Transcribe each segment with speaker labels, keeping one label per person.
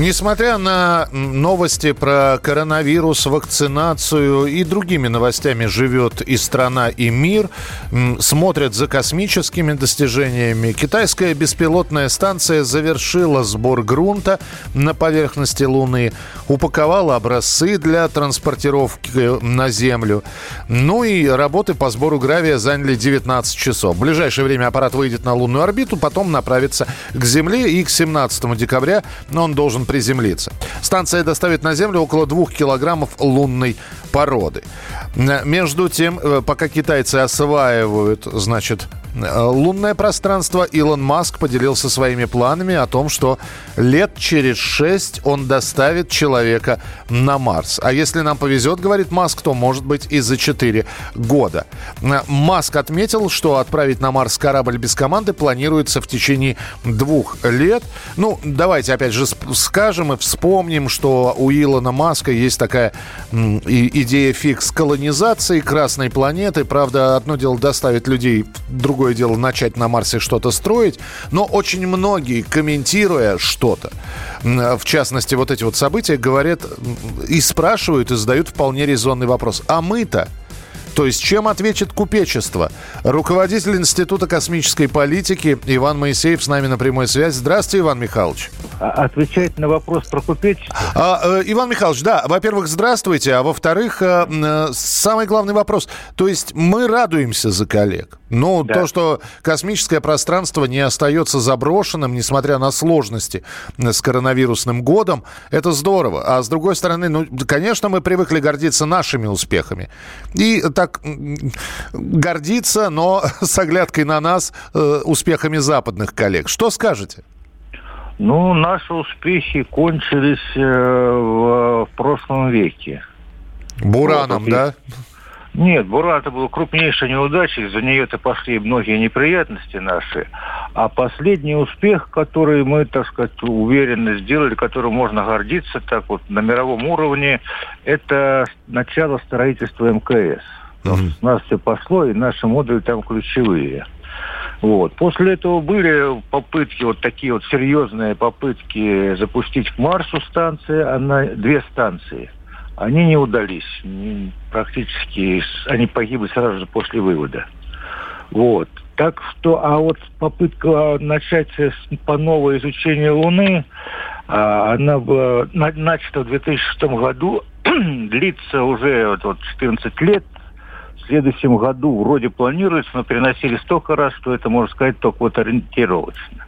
Speaker 1: Несмотря на новости про коронавирус, вакцинацию и другими новостями живет и страна, и мир, смотрят за космическими достижениями. Китайская беспилотная станция завершила сбор грунта на поверхности Луны, упаковала образцы для транспортировки на Землю. Ну и работы по сбору гравия заняли 19 часов. В ближайшее время аппарат выйдет на лунную орбиту, потом направится к Земле и к 17 декабря он должен приземлиться. Станция доставит на Землю около двух килограммов лунной породы. Между тем, э, пока китайцы осваивают, значит, Э, лунное пространство Илон Маск поделился своими планами о том, что лет через шесть он доставит человека на Марс. А если нам повезет, говорит Маск, то может быть и за 4 года. Э, Маск отметил, что отправить на Марс корабль без команды планируется в течение двух лет. Ну, давайте опять же скажем и вспомним, что у Илона Маска есть такая идея фикс колонизации Красной планеты. Правда, одно дело доставить людей другое дело начать на Марсе что-то строить, но очень многие, комментируя что-то, в частности, вот эти вот события, говорят и спрашивают, и задают вполне резонный вопрос. А мы-то то есть чем ответит купечество? Руководитель Института космической политики Иван Моисеев с нами на прямой связи. Здравствуйте, Иван Михайлович.
Speaker 2: А, отвечает на вопрос про купечество.
Speaker 1: А, э, Иван Михайлович, да, во-первых, здравствуйте, а во-вторых, э, э, самый главный вопрос. То есть мы радуемся за коллег. Ну, да. то, что космическое пространство не остается заброшенным, несмотря на сложности с коронавирусным годом, это здорово. А с другой стороны, ну, конечно, мы привыкли гордиться нашими успехами. И так гордиться, но с оглядкой на нас э, успехами западных коллег. Что скажете?
Speaker 2: Ну, наши успехи кончились э, в, в прошлом веке.
Speaker 1: Бураном, вот, да?
Speaker 2: Нет, Буран это была крупнейшая неудача, из-за нее-то пошли многие неприятности наши. А последний успех, который мы, так сказать, уверенно сделали, которым можно гордиться так вот на мировом уровне, это начало строительства МКС. Mm-hmm. У нас все пошло, и наши модули там ключевые. Вот. После этого были попытки, вот такие вот серьезные попытки запустить к Марсу станции, она, две станции. Они не удались. Практически они погибли сразу же после вывода. Вот. Так что, а вот попытка начать по новое изучение Луны, а, она была начата в 2006 году, длится уже вот 14 лет, следующем году вроде планируется, но переносили столько раз, что это, можно сказать, только вот ориентировочно.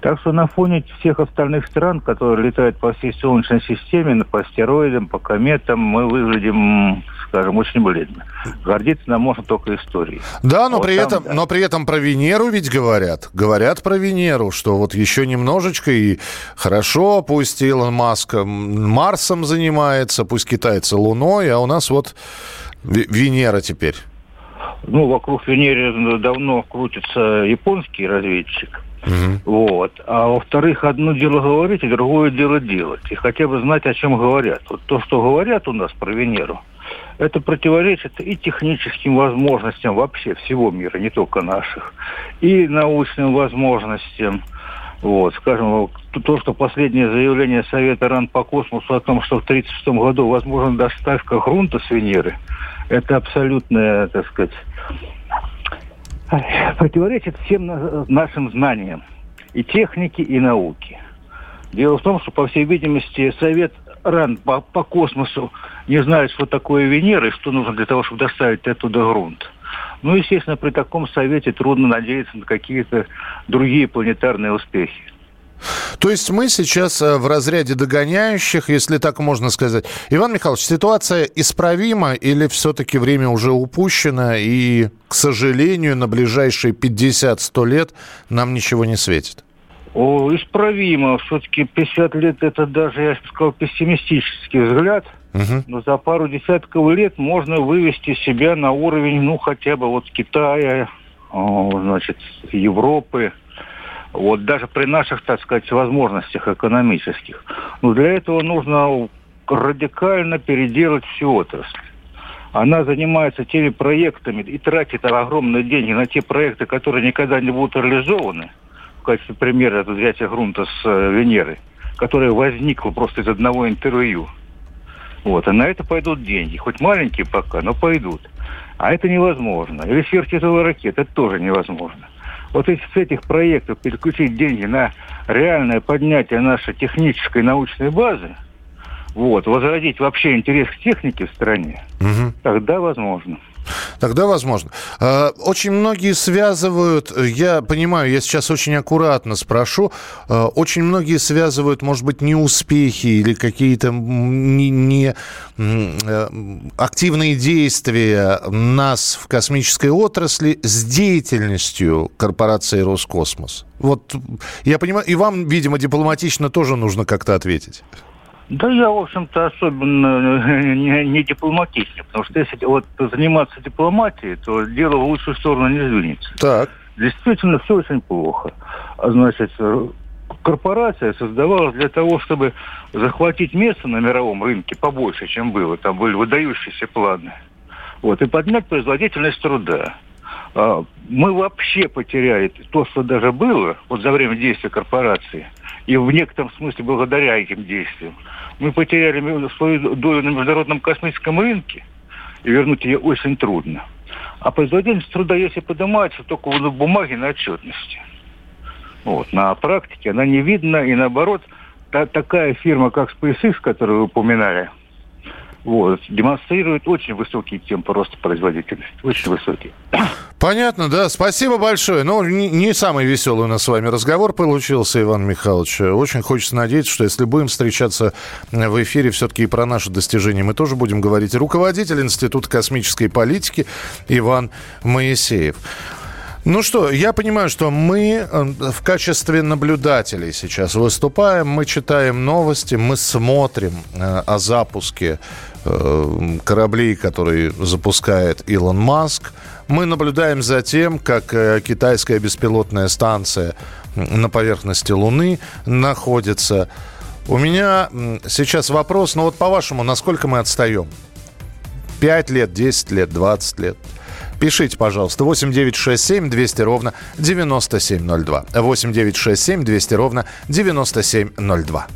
Speaker 2: Так что на фоне всех остальных стран, которые летают по всей Солнечной системе, по астероидам, по кометам, мы выглядим, скажем, очень бледно. Гордиться нам можно только историей.
Speaker 1: Да, но, вот при, там, этом, да. но при этом про Венеру ведь говорят. Говорят про Венеру, что вот еще немножечко и хорошо, пусть Илон Маск Марсом занимается, пусть китайцы Луной, а у нас вот Венера теперь?
Speaker 2: Ну, вокруг Венеры давно крутится японский разведчик. Угу. Вот. А во-вторых, одно дело говорить, и другое дело делать. И хотя бы знать, о чем говорят. Вот то, что говорят у нас про Венеру, это противоречит и техническим возможностям вообще всего мира, не только наших, и научным возможностям. Вот, скажем, то, что последнее заявление Совета РАН по космосу о том, что в 1936 году возможна доставка грунта с Венеры – это абсолютно, так сказать, противоречит всем нашим знаниям и техники, и науки. Дело в том, что, по всей видимости, Совет РАН по, по космосу не знает, что такое Венера и что нужно для того, чтобы доставить оттуда грунт. Ну, естественно, при таком совете трудно надеяться на какие-то другие планетарные успехи.
Speaker 1: То есть мы сейчас э, в разряде догоняющих, если так можно сказать. Иван Михайлович, ситуация исправима или все-таки время уже упущено и, к сожалению, на ближайшие 50-100 лет нам ничего не светит?
Speaker 2: О, исправимо. Все-таки 50 лет это даже, я бы сказал, пессимистический взгляд. Угу. Но за пару десятков лет можно вывести себя на уровень, ну, хотя бы вот Китая, значит, Европы, вот даже при наших, так сказать, возможностях экономических. Но для этого нужно радикально переделать всю отрасль. Она занимается теми проектами и тратит огромные деньги на те проекты, которые никогда не будут реализованы. В качестве примера это взятие грунта с э, Венеры, которое возникло просто из одного интервью. Вот, а на это пойдут деньги. Хоть маленькие пока, но пойдут. А это невозможно. Или сверхтяжелые ракеты, это тоже невозможно. Вот если с этих проектов переключить деньги на реальное поднятие нашей технической научной базы, вот, возродить вообще интерес к технике в стране, угу. тогда возможно.
Speaker 1: Тогда возможно. А, очень многие связывают, я понимаю, я сейчас очень аккуратно спрошу, а, очень многие связывают, может быть, неуспехи или какие-то не, не э, активные действия нас в космической отрасли с деятельностью корпорации Роскосмос. Вот я понимаю, и вам, видимо, дипломатично тоже нужно как-то ответить.
Speaker 2: Да я, в общем-то, особенно э, не, не дипломатичный, потому что если вот заниматься дипломатией, то дело в лучшую сторону не сдвинется. Так. Действительно, все очень плохо. А значит, э, корпорация создавалась для того, чтобы захватить место на мировом рынке побольше, чем было. Там были выдающиеся планы. Вот, и поднять производительность труда. А, мы вообще потеряли то, что даже было вот за время действия корпорации, и в некотором смысле благодаря этим действиям мы потеряли свою долю на международном космическом рынке, и вернуть ее очень трудно. А производительность труда, если поднимается, только на бумаге, на отчетности. Вот. На практике она не видна, и наоборот, та, такая фирма, как SpaceX, которую вы упоминали, вот, демонстрирует очень высокие темпы роста производительности. Очень высокие.
Speaker 1: Понятно, да. Спасибо большое. Ну, не, самый веселый у нас с вами разговор получился, Иван Михайлович. Очень хочется надеяться, что если будем встречаться в эфире, все-таки и про наши достижения мы тоже будем говорить. Руководитель Института космической политики Иван Моисеев. Ну что, я понимаю, что мы э, в качестве наблюдателей сейчас выступаем, мы читаем новости, мы смотрим э, о запуске э, кораблей, которые запускает Илон Маск. Мы наблюдаем за тем, как китайская беспилотная станция на поверхности Луны находится. У меня сейчас вопрос, ну вот по-вашему, насколько мы отстаем? 5 лет, 10 лет, 20 лет? Пишите, пожалуйста, 8967 200 ровно 9702. 8967 200 ровно 9702.